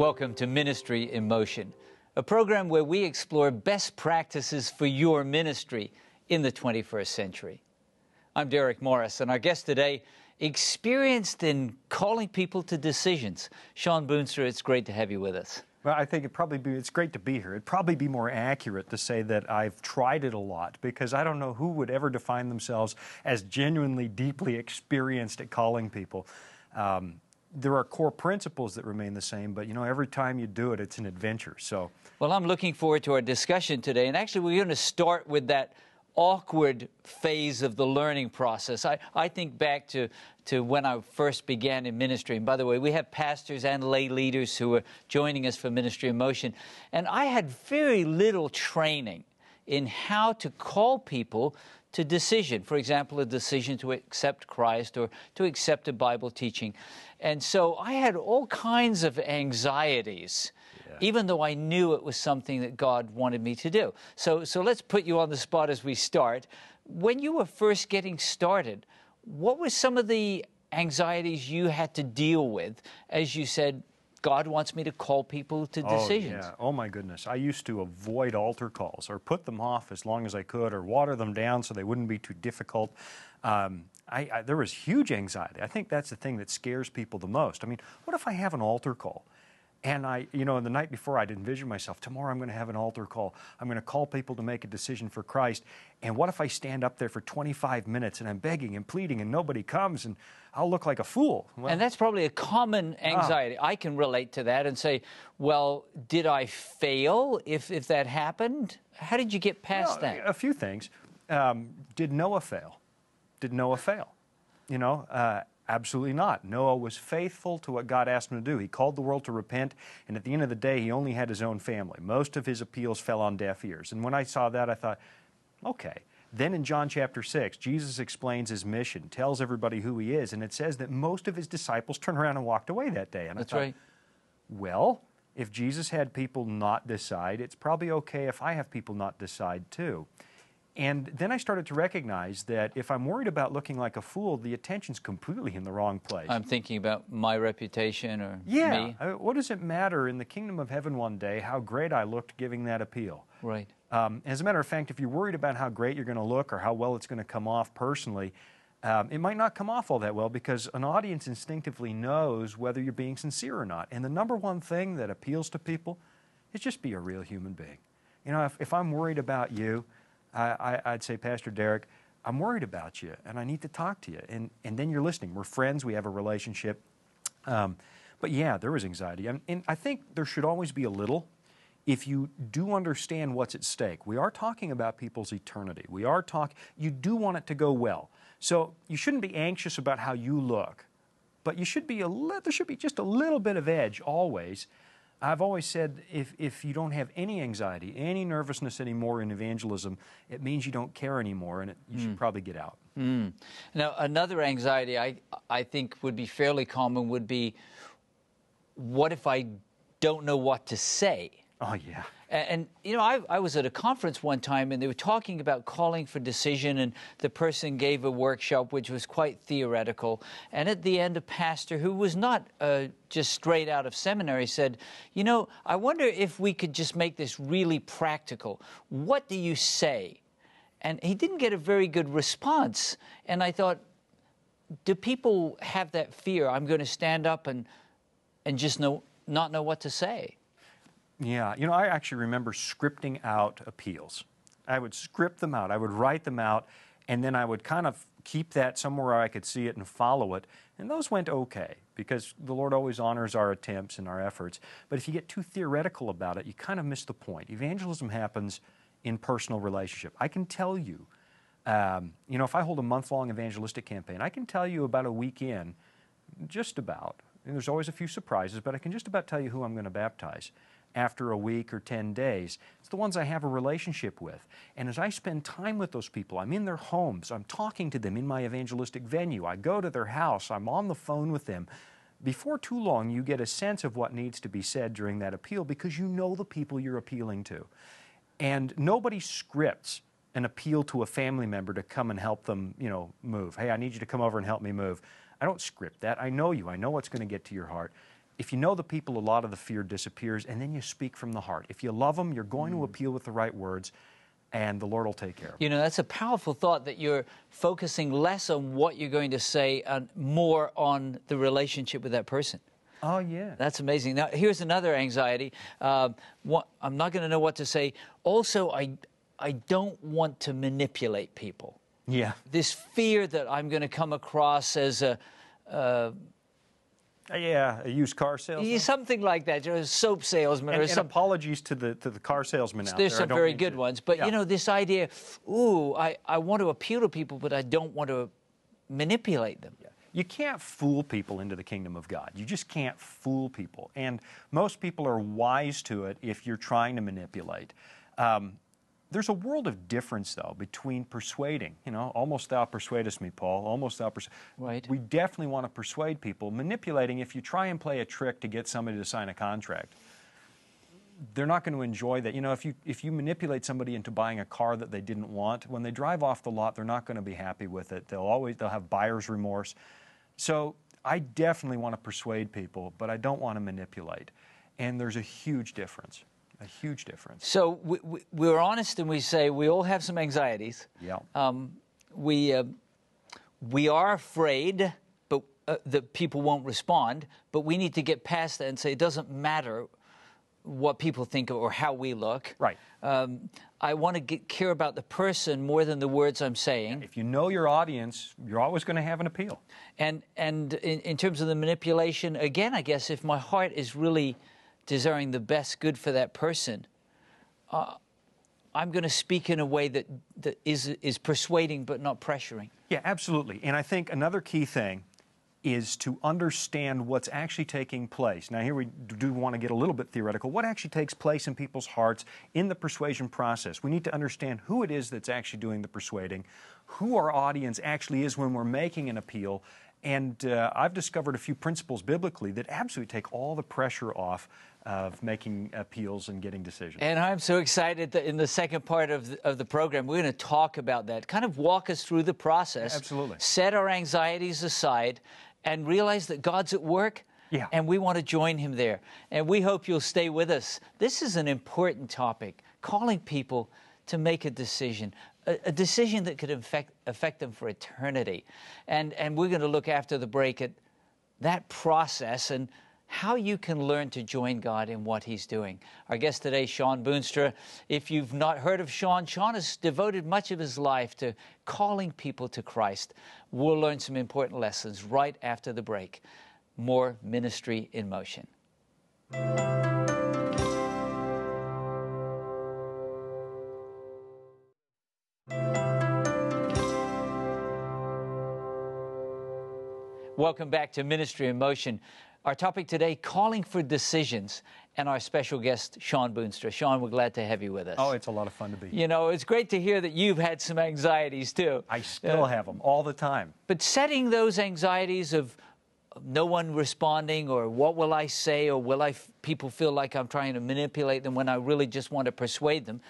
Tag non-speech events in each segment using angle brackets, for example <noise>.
Welcome to Ministry in Motion, a program where we explore best practices for your ministry in the 21st century. I'm Derek Morris, and our guest today, experienced in calling people to decisions. Sean Boonstra, it's great to have you with us. Well, I think it probably be, it's great to be here. It'd probably be more accurate to say that I've tried it a lot because I don't know who would ever define themselves as genuinely, deeply experienced at calling people. Um, there are core principles that remain the same, but you know, every time you do it, it's an adventure. So, well, I'm looking forward to our discussion today, and actually, we're going to start with that awkward phase of the learning process. I, I think back to, to when I first began in ministry. And by the way, we have pastors and lay leaders who are joining us for Ministry in Motion. And I had very little training in how to call people to decision. For example, a decision to accept Christ or to accept a Bible teaching. And so I had all kinds of anxieties, yeah. even though I knew it was something that God wanted me to do. So, so let's put you on the spot as we start. When you were first getting started, what were some of the anxieties you had to deal with as you said, God wants me to call people to decisions. Oh, yeah. Oh, my goodness. I used to avoid altar calls or put them off as long as I could or water them down so they wouldn't be too difficult. Um, I, I, there was huge anxiety. I think that's the thing that scares people the most. I mean, what if I have an altar call? And I, you know, the night before, I'd envision myself, tomorrow I'm going to have an altar call. I'm going to call people to make a decision for Christ. And what if I stand up there for 25 minutes and I'm begging and pleading and nobody comes and I'll look like a fool? Well, and that's probably a common ah. anxiety. I can relate to that and say, well, did I fail if, if that happened? How did you get past well, that? A few things. Um, did Noah fail? Did Noah fail? You know, uh, absolutely not. Noah was faithful to what God asked him to do. He called the world to repent, and at the end of the day, he only had his own family. Most of his appeals fell on deaf ears. And when I saw that, I thought, okay. Then in John chapter 6, Jesus explains his mission, tells everybody who he is, and it says that most of his disciples turned around and walked away that day. And That's I thought, right. Well, if Jesus had people not decide, it's probably okay if I have people not decide too. And then I started to recognize that if I'm worried about looking like a fool, the attention's completely in the wrong place. I'm thinking about my reputation or yeah. me. Uh, what does it matter in the kingdom of heaven one day how great I looked giving that appeal? Right. Um, as a matter of fact, if you're worried about how great you're going to look or how well it's going to come off personally, um, it might not come off all that well because an audience instinctively knows whether you're being sincere or not. And the number one thing that appeals to people is just be a real human being. You know, if, if I'm worried about you, I, would say, Pastor Derek, I'm worried about you and I need to talk to you. And, and then you're listening. We're friends, we have a relationship. Um, but yeah, there was anxiety. And, and I think there should always be a little if you do understand what's at stake. We are talking about people's eternity. We are talking, you do want it to go well. So you shouldn't be anxious about how you look, but you should be a li- there should be just a little bit of edge always I've always said if, if you don't have any anxiety, any nervousness anymore in evangelism, it means you don't care anymore and it, you mm. should probably get out. Mm. Now, another anxiety I, I think would be fairly common would be what if I don't know what to say? Oh, yeah. And, and, you know, I, I was at a conference one time and they were talking about calling for decision, and the person gave a workshop which was quite theoretical. And at the end, a pastor who was not uh, just straight out of seminary said, You know, I wonder if we could just make this really practical. What do you say? And he didn't get a very good response. And I thought, do people have that fear? I'm going to stand up and, and just know, not know what to say. Yeah, you know, I actually remember scripting out appeals. I would script them out, I would write them out, and then I would kind of keep that somewhere where I could see it and follow it. And those went okay because the Lord always honors our attempts and our efforts. But if you get too theoretical about it, you kind of miss the point. Evangelism happens in personal relationship. I can tell you, um, you know, if I hold a month long evangelistic campaign, I can tell you about a week in, just about. And there's always a few surprises, but I can just about tell you who I'm going to baptize after a week or 10 days. It's the ones I have a relationship with. And as I spend time with those people, I'm in their homes, I'm talking to them in my evangelistic venue, I go to their house, I'm on the phone with them. Before too long, you get a sense of what needs to be said during that appeal because you know the people you're appealing to. And nobody scripts an appeal to a family member to come and help them, you know, move. Hey, I need you to come over and help me move. I don't script that. I know you. I know what's going to get to your heart if you know the people, a lot of the fear disappears, and then you speak from the heart. If you love them, you're going to appeal with the right words, and the Lord will take care. You know, that's a powerful thought that you're focusing less on what you're going to say and more on the relationship with that person. Oh, yeah. That's amazing. Now, here's another anxiety. Um, what, I'm not going to know what to say. Also, I, I don't want to manipulate people. Yeah. This fear that I'm going to come across as a, uh, Uh, Yeah, a used car salesman. something like that, you know, a soap salesman and, or apologies to the to the car salesman out There's there. Some very good to- ones, but Yeah. you know, this idea, ooh, I, I want to appeal to people, but I don't want to manipulate them. You can't fool people into the kingdom of God. You just can't fool people. And most people are wise to it if you're trying to manipulate. Um, there's a world of difference, though, between persuading. You know, almost thou persuadest me, Paul. Almost thou persuadest. Right. We definitely want to persuade people. Manipulating, if you try and play a trick to get somebody to sign a contract, they're not going to enjoy that. You know, if you if you manipulate somebody into buying a car that they didn't want, when they drive off the lot, they're not going to be happy with it. They'll always they'll have buyer's remorse. So I definitely want to persuade people, but I don't want to manipulate. And there's a huge difference. A huge difference. So we, we, we're honest and we say we all have some anxieties. Yeah. Um, we, uh, we are afraid but, uh, that people won't respond, but we need to get past that and say it doesn't matter what people think or how we look. Right. Um, I want to get, care about the person more than the words I'm saying. If you know your audience, you're always going to have an appeal. And and in, in terms of the manipulation, again, I guess if my heart is really desiring the best good for that person, uh, I'm going to speak in a way that, that is is persuading but not pressuring. Yeah, absolutely. And I think another key thing is to understand what's actually taking place. Now, here we do want to get a little bit theoretical. What actually takes place in people's hearts in the persuasion process? We need to understand who it is that's actually doing the persuading, who our audience actually is when we're making an appeal. And uh, I've discovered a few principles biblically that absolutely take all the pressure off of making appeals and getting decisions. And I'm so excited that in the second part of the, of the program, we're going to talk about that. Kind of walk us through the process. Absolutely. Set our anxieties aside and realize that God's at work. Yeah. And we want to join him there. And we hope you'll stay with us. This is an important topic calling people to make a decision, a, a decision that could affect, affect them for eternity. And, and we're going to look after the break at that process and how you can learn to join God in what He's doing. Our guest today, Sean Boonstra. If you've not heard of Sean, Sean has devoted much of his life to calling people to Christ. We'll learn some important lessons right after the break. More ministry in motion. Welcome back to Ministry in Motion. Our topic today, calling for decisions, and our special guest, Sean Boonstra. Sean, we're glad to have you with us. Oh, it's a lot of fun to be here. You know, it's great to hear that you've had some anxieties too. I still Uh, have them all the time. But setting those anxieties of no one responding, or what will I say, or will I f- people feel like I'm trying to manipulate them when I really just want to persuade them,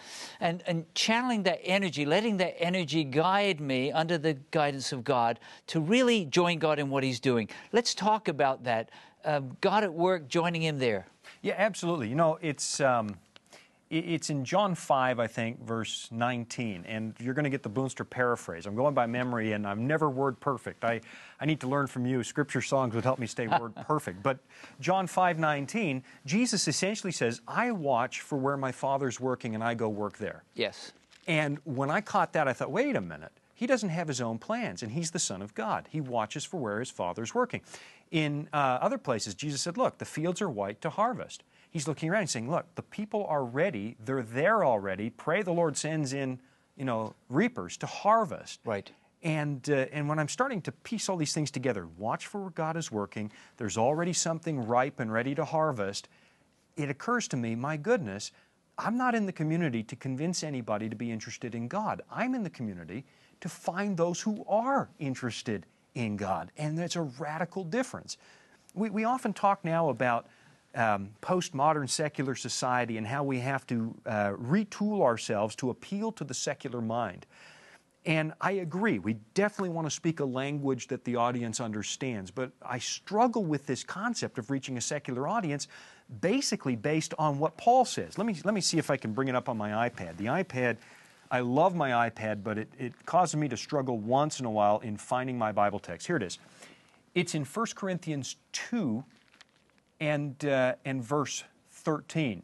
and and channeling that energy, letting that energy guide me under the guidance of God to really join God in what He's doing. Let's talk about that. God at work, joining Him there. Yeah, absolutely. You know, it's um, it's in John five, I think, verse nineteen, and you're going to get the Boonster paraphrase. I'm going by memory, and I'm never word perfect. I I need to learn from you. Scripture songs would help me stay word <laughs> perfect. But John five nineteen, Jesus essentially says, "I watch for where my Father's working, and I go work there." Yes. And when I caught that, I thought, wait a minute. He doesn't have his own plans, and he's the Son of God. He watches for where his Father's working. In uh, other places, Jesus said, look, the fields are white to harvest. He's looking around and saying, look, the people are ready. They're there already. Pray the Lord sends in, you know, reapers to harvest. Right. And, uh, and when I'm starting to piece all these things together, watch for where God is working, there's already something ripe and ready to harvest, it occurs to me, my goodness, I'm not in the community to convince anybody to be interested in God. I'm in the community to find those who are interested in God. And that's a radical difference. We, we often talk now about um, postmodern secular society and how we have to uh, retool ourselves to appeal to the secular mind. And I agree, we definitely want to speak a language that the audience understands, but I struggle with this concept of reaching a secular audience basically based on what Paul says. Let me, let me see if I can bring it up on my iPad. The iPad, I love my iPad, but it, it causes me to struggle once in a while in finding my Bible text. Here it is. It's in 1 Corinthians 2 and, uh, and verse 13.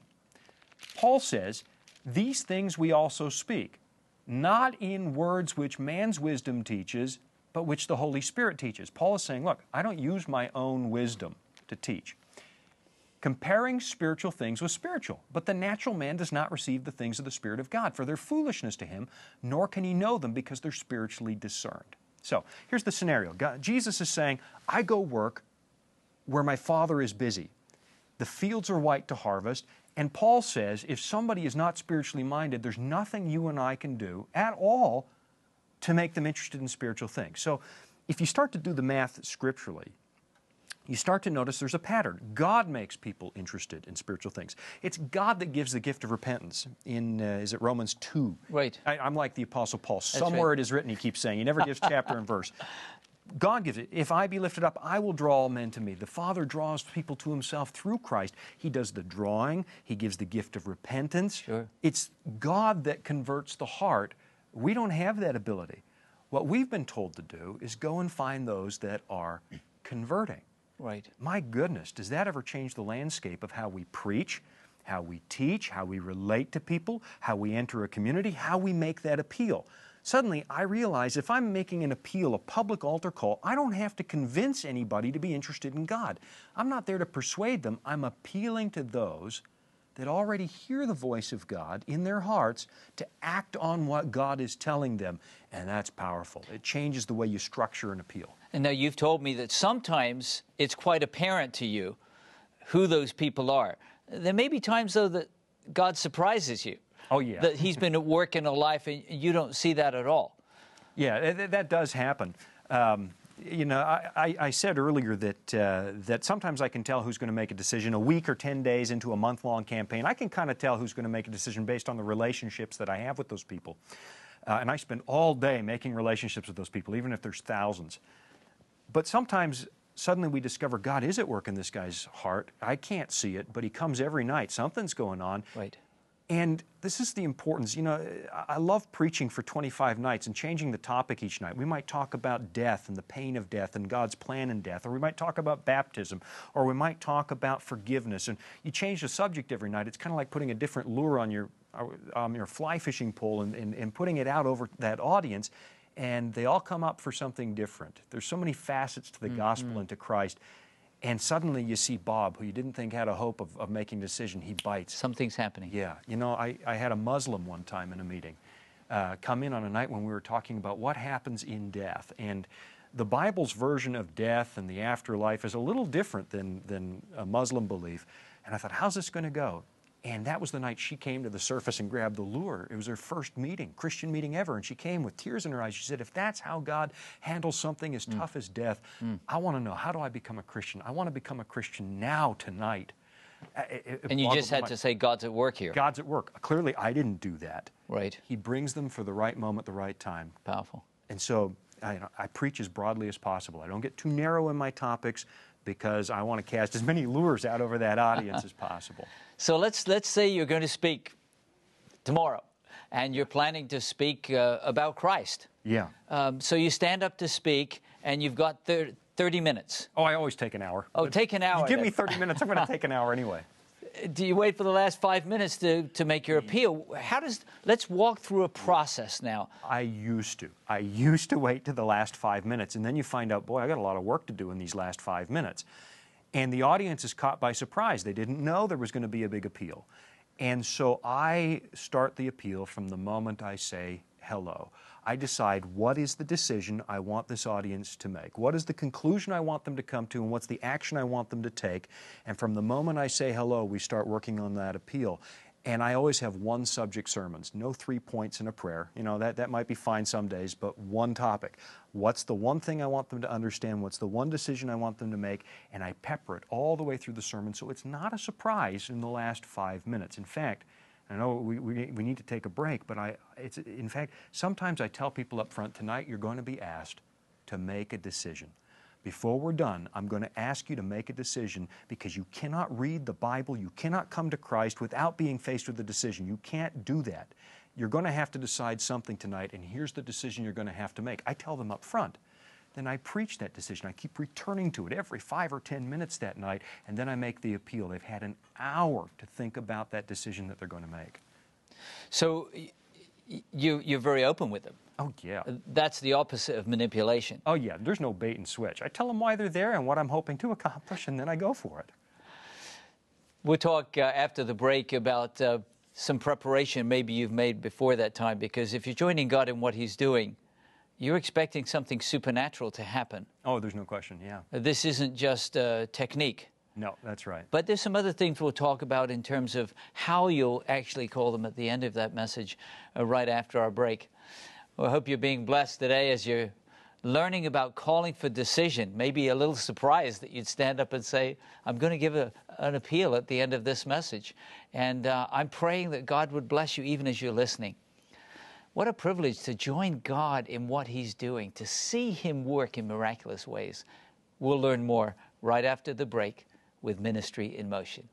Paul says, These things we also speak not in words which man's wisdom teaches, but which the Holy Spirit teaches. Paul is saying, look, I don't use my own wisdom to teach. Comparing spiritual things with spiritual, but the natural man does not receive the things of the Spirit of God, for they're foolishness to him, nor can he know them because they're spiritually discerned. So here's the scenario God, Jesus is saying, I go work where my Father is busy. The fields are white to harvest, and Paul says if somebody is not spiritually minded, there's nothing you and I can do at all to make them interested in spiritual things. So if you start to do the math scripturally, you start to notice there's a pattern. God makes people interested in spiritual things. It's God that gives the gift of repentance. In uh, is it Romans two? Right. I, am like the Apostle Paul. Somewhere right. it is written. He keeps saying he never gives chapter and verse. <laughs> God gives it. If I be lifted up, I will draw all men to me. The Father draws people to himself through Christ. He does the drawing, He gives the gift of repentance. Sure. It's God that converts the heart. We don't have that ability. What we've been told to do is go and find those that are converting. Right. My goodness, does that ever change the landscape of how we preach, how we teach, how we relate to people, how we enter a community, how we make that appeal? Suddenly, I realize if I'm making an appeal, a public altar call, I don't have to convince anybody to be interested in God. I'm not there to persuade them. I'm appealing to those that already hear the voice of God in their hearts to act on what God is telling them. And that's powerful. It changes the way you structure an appeal. And now you've told me that sometimes it's quite apparent to you who those people are. There may be times, though, that God surprises you. Oh, yeah. That he's been at work in a life and you don't see that at all. Yeah, that, that does happen. Um, you know, I, I, said earlier that uh, that sometimes I can tell who's going to make a decision a week or ten days into a month-long campaign. I can kind of tell who's going to make a decision based on the relationships that I have with those people, uh, and I spend all day making relationships with those people, even if there's thousands. But sometimes suddenly we discover God is at work in this guy's heart. I can't see it, but he comes every night. Something's going on. Right. And this is the importance. You know, I love preaching for 25 nights and changing the topic each night. We might talk about death and the pain of death and God's plan in death, or we might talk about baptism, or we might talk about forgiveness. And you change the subject every night. It's kind of like putting a different lure on your, um, your fly fishing pole and, and, and putting it out over that audience. And they all come up for something different. There's so many facets to the mm-hmm. gospel and to Christ. And suddenly you see Bob, who you didn't think had a hope of, of making a decision, he bites. Something's happening. Yeah. You know, I, I had a Muslim one time in a meeting uh, come in on a night when we were talking about what happens in death. And the Bible's version of death and the afterlife is a little different than, than a Muslim belief. And I thought, how's this going to go? And that was the night she came to the surface and grabbed the lure. It was her first meeting, Christian meeting ever. And she came with tears in her eyes. She said, If that's how God handles something as mm. tough as death, mm. I want to know how do I become a Christian? I want to become a Christian now, tonight. It, and you just had to say, God's at work here. God's at work. Clearly, I didn't do that. Right. He brings them for the right moment, the right time. Powerful. And so I, I preach as broadly as possible. I don't get too narrow in my topics because I want to cast as many lures out over that audience as possible. So let's let's say you're going to speak tomorrow, and you're planning to speak uh, about Christ. Yeah. Um, so you stand up to speak, and you've got thir- 30 minutes. Oh, I always take an hour. Oh, take an hour. You give me 30 minutes, I'm going to take an hour anyway <laughs> do you wait for the last five minutes to, to make your appeal? How does let's walk through a process now. I used to. I used to wait to the last five minutes, and then you find out, boy, I got a lot of work to do in these last five minutes. And the audience is caught by surprise. They didn't know there was going to be a big appeal. And so I start the appeal from the moment I say hello. I decide what is the decision I want this audience to make. What is the conclusion I want them to come to, and what's the action I want them to take. And from the moment I say hello, we start working on that appeal. And I always have one subject sermons, no three points in a prayer. You know, that, that might be fine some days, but one topic. What's the one thing I want them to understand? What's the one decision I want them to make? And I pepper it all the way through the sermon so it's not a surprise in the last five minutes. In fact, I know we, we, we need to take a break, but I, it's, in fact, sometimes I tell people up front tonight you're going to be asked to make a decision. Before we're done, I'm going to ask you to make a decision because you cannot read the Bible, you cannot come to Christ without being faced with a decision. You can't do that. You're going to have to decide something tonight, and here's the decision you're going to have to make. I tell them up front. Then I preach that decision. I keep returning to it every five or ten minutes that night, and then I make the appeal. They've had an hour to think about that decision that they're going to make. So you, you're very open with them. Oh, yeah. That's the opposite of manipulation. Oh, yeah. There's no bait and switch. I tell them why they're there and what I'm hoping to accomplish, and then I go for it. We'll talk uh, after the break about uh, some preparation maybe you've made before that time, because if you're joining God in what He's doing, you're expecting something supernatural to happen. Oh, there's no question, yeah. This isn't just a technique. No, that's right. But there's some other things we'll talk about in terms of how you'll actually call them at the end of that message uh, right after our break. Well, I hope you're being blessed today as you're learning about calling for decision. Maybe a little surprised that you'd stand up and say, I'm going to give a, an appeal at the end of this message. And uh, I'm praying that God would bless you even as you're listening. What a privilege to join God in what He's doing, to see Him work in miraculous ways. We'll learn more right after the break with Ministry in Motion.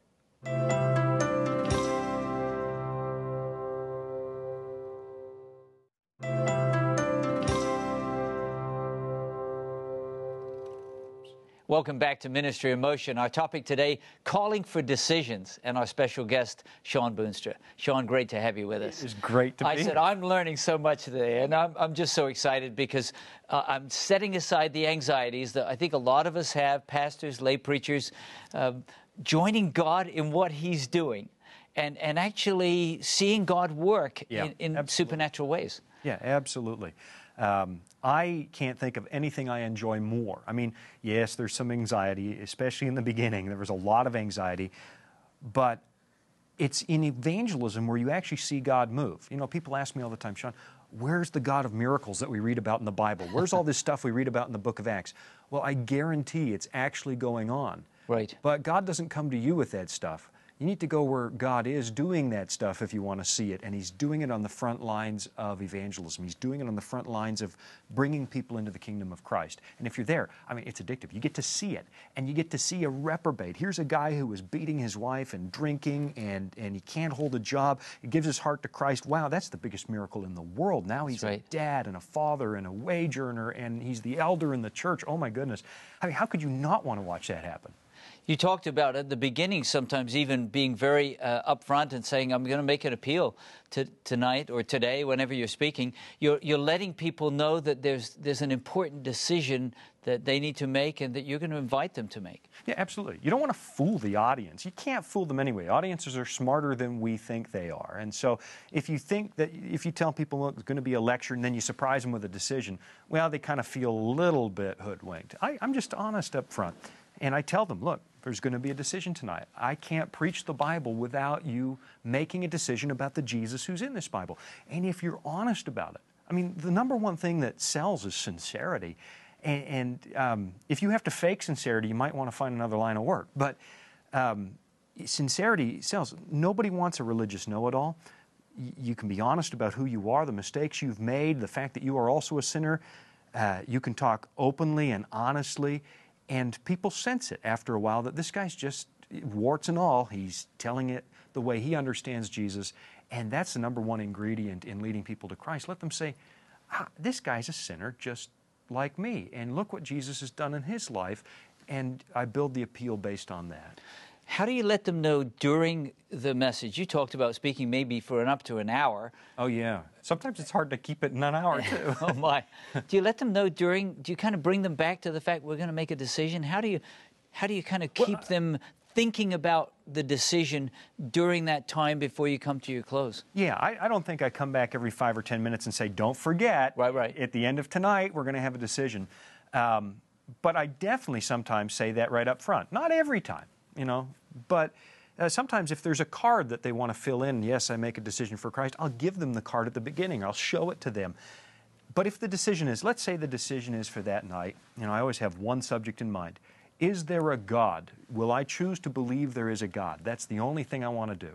Welcome back to Ministry in Motion. Our topic today, calling for decisions, and our special guest, Sean Boonstra. Sean, great to have you with us. It's great to I be I said, here. I'm learning so much today, and I'm, I'm just so excited because uh, I'm setting aside the anxieties that I think a lot of us have, pastors, lay preachers, um, joining God in what He's doing and, and actually seeing God work Yeah, in, in supernatural ways. Yeah, absolutely. Um, I can't think of anything I enjoy more. I mean, yes, there's some anxiety, especially in the <laughs> beginning. There was a lot of anxiety, but it's in evangelism where you actually see God move. You know, people ask me all the time, Sean, where's the God of miracles that we read about in the Bible? Where's all this stuff we read about in the book of Acts? Well, I guarantee it's actually going on. Right. But God doesn't come to you with that stuff. You need to go where God is doing that stuff if you want to see it. And He's doing it on the front lines of evangelism. He's doing it on the front lines of bringing people into the kingdom of Christ. And if you're there, I mean, it's addictive. You get to see it. And you get to see a reprobate. Here's a guy who was beating his wife and drinking, and, and he can't hold a job. He gives his heart to Christ. Wow, that's the biggest miracle in the world. Now he's right. a dad and a father and a wage earner, and he's the elder in the church. Oh, my goodness. I mean, how could you not want to watch that happen? You talked about at the beginning sometimes even being very uh, upfront and saying, I'm going to make an appeal to, tonight or today, whenever you're speaking. You're, you're letting people know that there's, there's an important decision that they need to make and that you're going to invite them to make. Yeah, absolutely. You don't want to fool the audience. You can't fool them anyway. Audiences are smarter than we think they are. And so if you think that if you tell people it's going to be a lecture and then you surprise them with a decision, well, they kind of feel a little bit hoodwinked. I, I'm just honest up front. And I tell them, look, there's going to be a decision tonight. I can't preach the Bible without you making a decision about the Jesus who's in this Bible. And if you're honest about it, I mean, the number one thing that sells is sincerity. And, and um, if you have to fake sincerity, you might want to find another line of work. But um, sincerity sells. Nobody wants a religious know it all. You can be honest about who you are, the mistakes you've made, the fact that you are also a sinner. Uh, you can talk openly and honestly, and people sense it after a while that this guy's just warts and all. He's telling it the way he understands Jesus, and that's the number one ingredient in leading people to Christ. Let them say, ah, This guy's a sinner just like me, and look what Jesus has done in his life, and I build the appeal based on that. How do you let them know during the message? You talked about speaking maybe for an up to an hour. Oh, yeah. Sometimes it's hard to keep it in an hour, too. <laughs> oh my! Do you let them know during? Do you kind of bring them back to the fact we're going to make a decision? How do you, how do you kind of keep them thinking about the decision during that time before you come to your close? Yeah, I, I don't think I come back every five or 10 minutes and say, don't forget, Right, right. at the end of tonight, we're going to have a decision. Um, but I definitely sometimes say that right up front. Not every time, you know, but uh, sometimes if there's a card that they want to fill in, yes, I make a decision for Christ, I'll give them the card at the beginning. I'll show it to them. But if the decision is, let's say the decision is for that night, you know, I always have one subject in mind. Is there a God? Will I choose to believe there is a God? That's the only thing I want to do.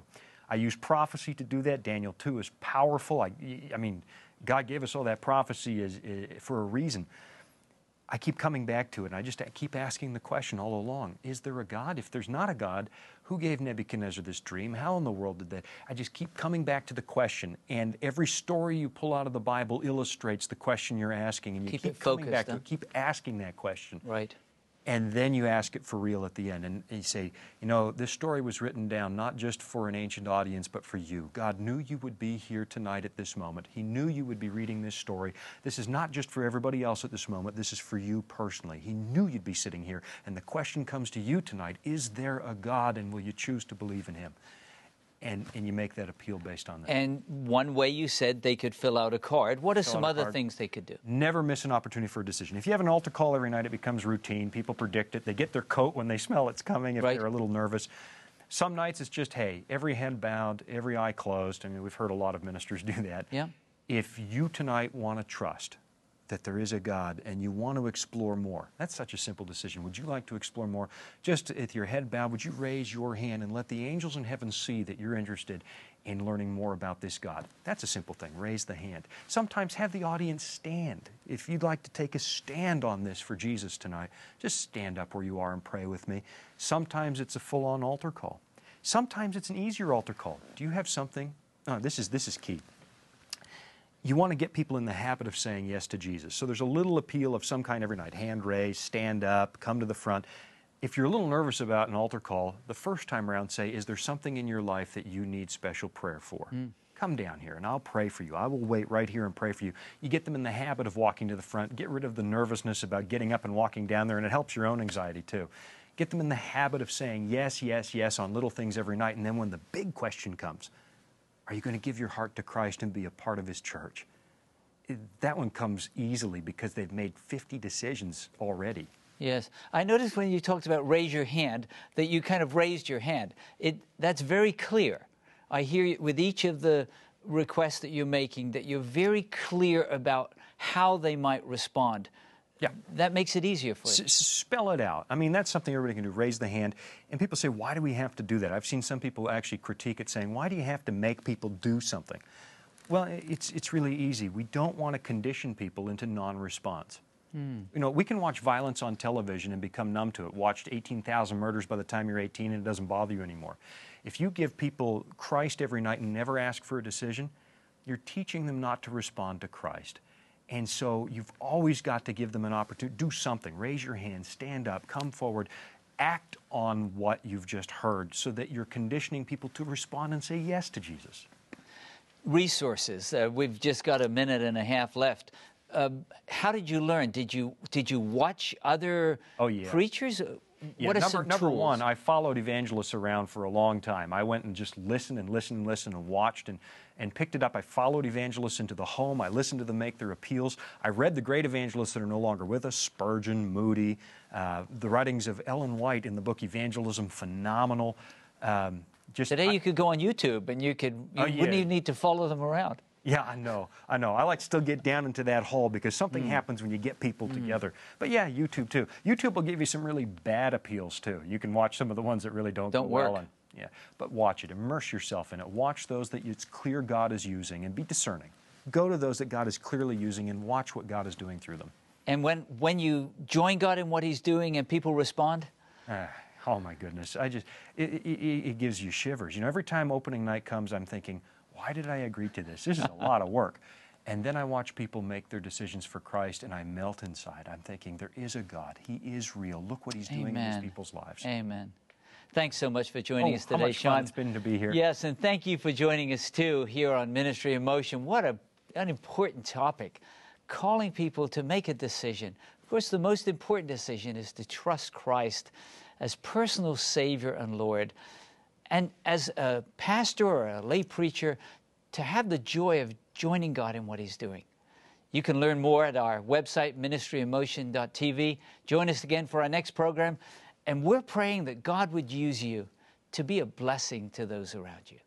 I use prophecy to do that. Daniel 2 is powerful. I, I mean, God gave us all that prophecy as, uh, for a reason. I keep coming back to it, and I just keep asking the question all along Is there a God? If there's not a God, who gave Nebuchadnezzar this dream? How in the world did that? I just keep coming back to the question, and every story you pull out of the Bible illustrates the question you're asking, and you keep, keep coming focused, back huh? to it, keep asking that question. Right and then you ask it for real at the end. And you say, you know, this story was written down not just for an ancient audience, but for you. God knew you would be here tonight at this moment. He knew you would be reading this story. This is not just for everybody else at this moment, this is for you personally. He knew you'd be sitting here. And the question comes to you tonight Is there a God, and will you choose to believe in Him? And, and you make that appeal based on that. And one way you said they could fill out a card. What are fill some other things they could do? Never miss an opportunity for a decision. If you have an altar call every night, it becomes routine. People predict it. They get their coat when they <laughs> smell it's coming if right. they're a little nervous. Some nights it's just, hey, every head bowed, every eye closed. I mean, we've heard a lot of ministers <laughs> do that. Yeah. If you tonight want to trust, that there is a God and you want to explore more. That's such a simple decision. Would you like to explore more? Just with your head bowed, would you raise your hand and let the angels in heaven see that you're interested in learning more about this God? That's a simple thing. Raise the hand. Sometimes have the audience stand. If you'd like to take a stand on this for Jesus tonight, just stand up where you are and pray with me. Sometimes it's a full on altar call. Sometimes it's an easier altar call. Do you have something? Oh, this is, this is key you want to get people in the habit of saying yes to Jesus. So there's a little appeal of some kind every night hand raised, stand up, come to the front. If you're a little nervous about an altar call, the first time around, say, Is there something in your life that you need special prayer for? Mm. Come down here and I'll pray for you. I will wait right here and pray for you. You get them in the habit of walking to the front, get rid of the nervousness about getting up and walking down there, and it helps your own anxiety too. Get them in the habit of saying yes, yes, yes on little things every night, and then when the big question comes, are you going to give your heart to Christ and be a part of His church? That one comes easily because they've made 50 decisions already. Yes. I noticed when you talked about raise your hand that you kind of raised your hand. It, that's very clear. I hear you, with each of the requests that you're making that you're very clear about how they might respond. Yeah. That makes it easier for you. S- spell it out. I mean, that's something everybody can do. Raise the hand. And people say, why do we have to do that? I've seen some people actually critique it saying, why do you have to make people do something? Well, it's, it's really easy. We don't want to condition people into non response. Hmm. You know, we can watch violence on television and become numb to it. Watched 18,000 murders by the time you're 18 and it doesn't bother you anymore. If you give people Christ every night and never ask for a decision, you're teaching them not to respond to Christ. And so you've always got to give them an opportunity. Do something. Raise your hand, stand up, come forward, act on what you've just heard so that you're conditioning people to respond and say yes to Jesus. Resources. Uh, we've just got a minute and a half left. Uh, how did you learn? Did you did you watch other oh, yeah. preachers? Yeah, what are number, some number tools? one, I followed evangelists around for a long time. I went and just listened and listened and listened and watched and, and picked it up. I followed evangelists into the home. I listened to them make their appeals. I read the great evangelists that are no longer with us Spurgeon, Moody, uh, the writings of Ellen White in the book Evangelism, phenomenal. Um, just, Today I, you could go on YouTube and you could you oh, yeah. wouldn't even need to follow them around. Yeah, I know. I know. I like to still get down into that hole because something mm. happens when you get people mm. together. But yeah, YouTube too. YouTube will give you some really bad appeals too. You can watch some of the ones that really don't, don't go work. well. And, yeah, but watch it. Immerse yourself in it. Watch those that it's clear God is using and be discerning. Go to those that God is clearly using and watch what God is doing through them. And when when you join God in what He's doing and people respond. Ah, oh my goodness! I just it, it, it gives you shivers. You know, every time opening night comes, I'm thinking why did I agree to this? This is a lot of work. <laughs> And then I watch people make their decisions for Christ and I melt inside. I'm thinking, there is a God. He is real. Look what He's doing in these people's lives. Amen. Thanks so much for joining oh, us today, how much Sean. Fun it's been to be here. Yes, and thank you for joining us too here on Ministry in Motion. What a, an important topic. Calling people to make a decision. Of course, the most important decision is to trust Christ as personal Savior and Lord. And as a pastor or a lay preacher, to have the joy of joining God in what He's doing. You can learn more at our website, ministryinmotion.tv. Join us again for our next program. And we're praying that God would use you to be a blessing to those around you.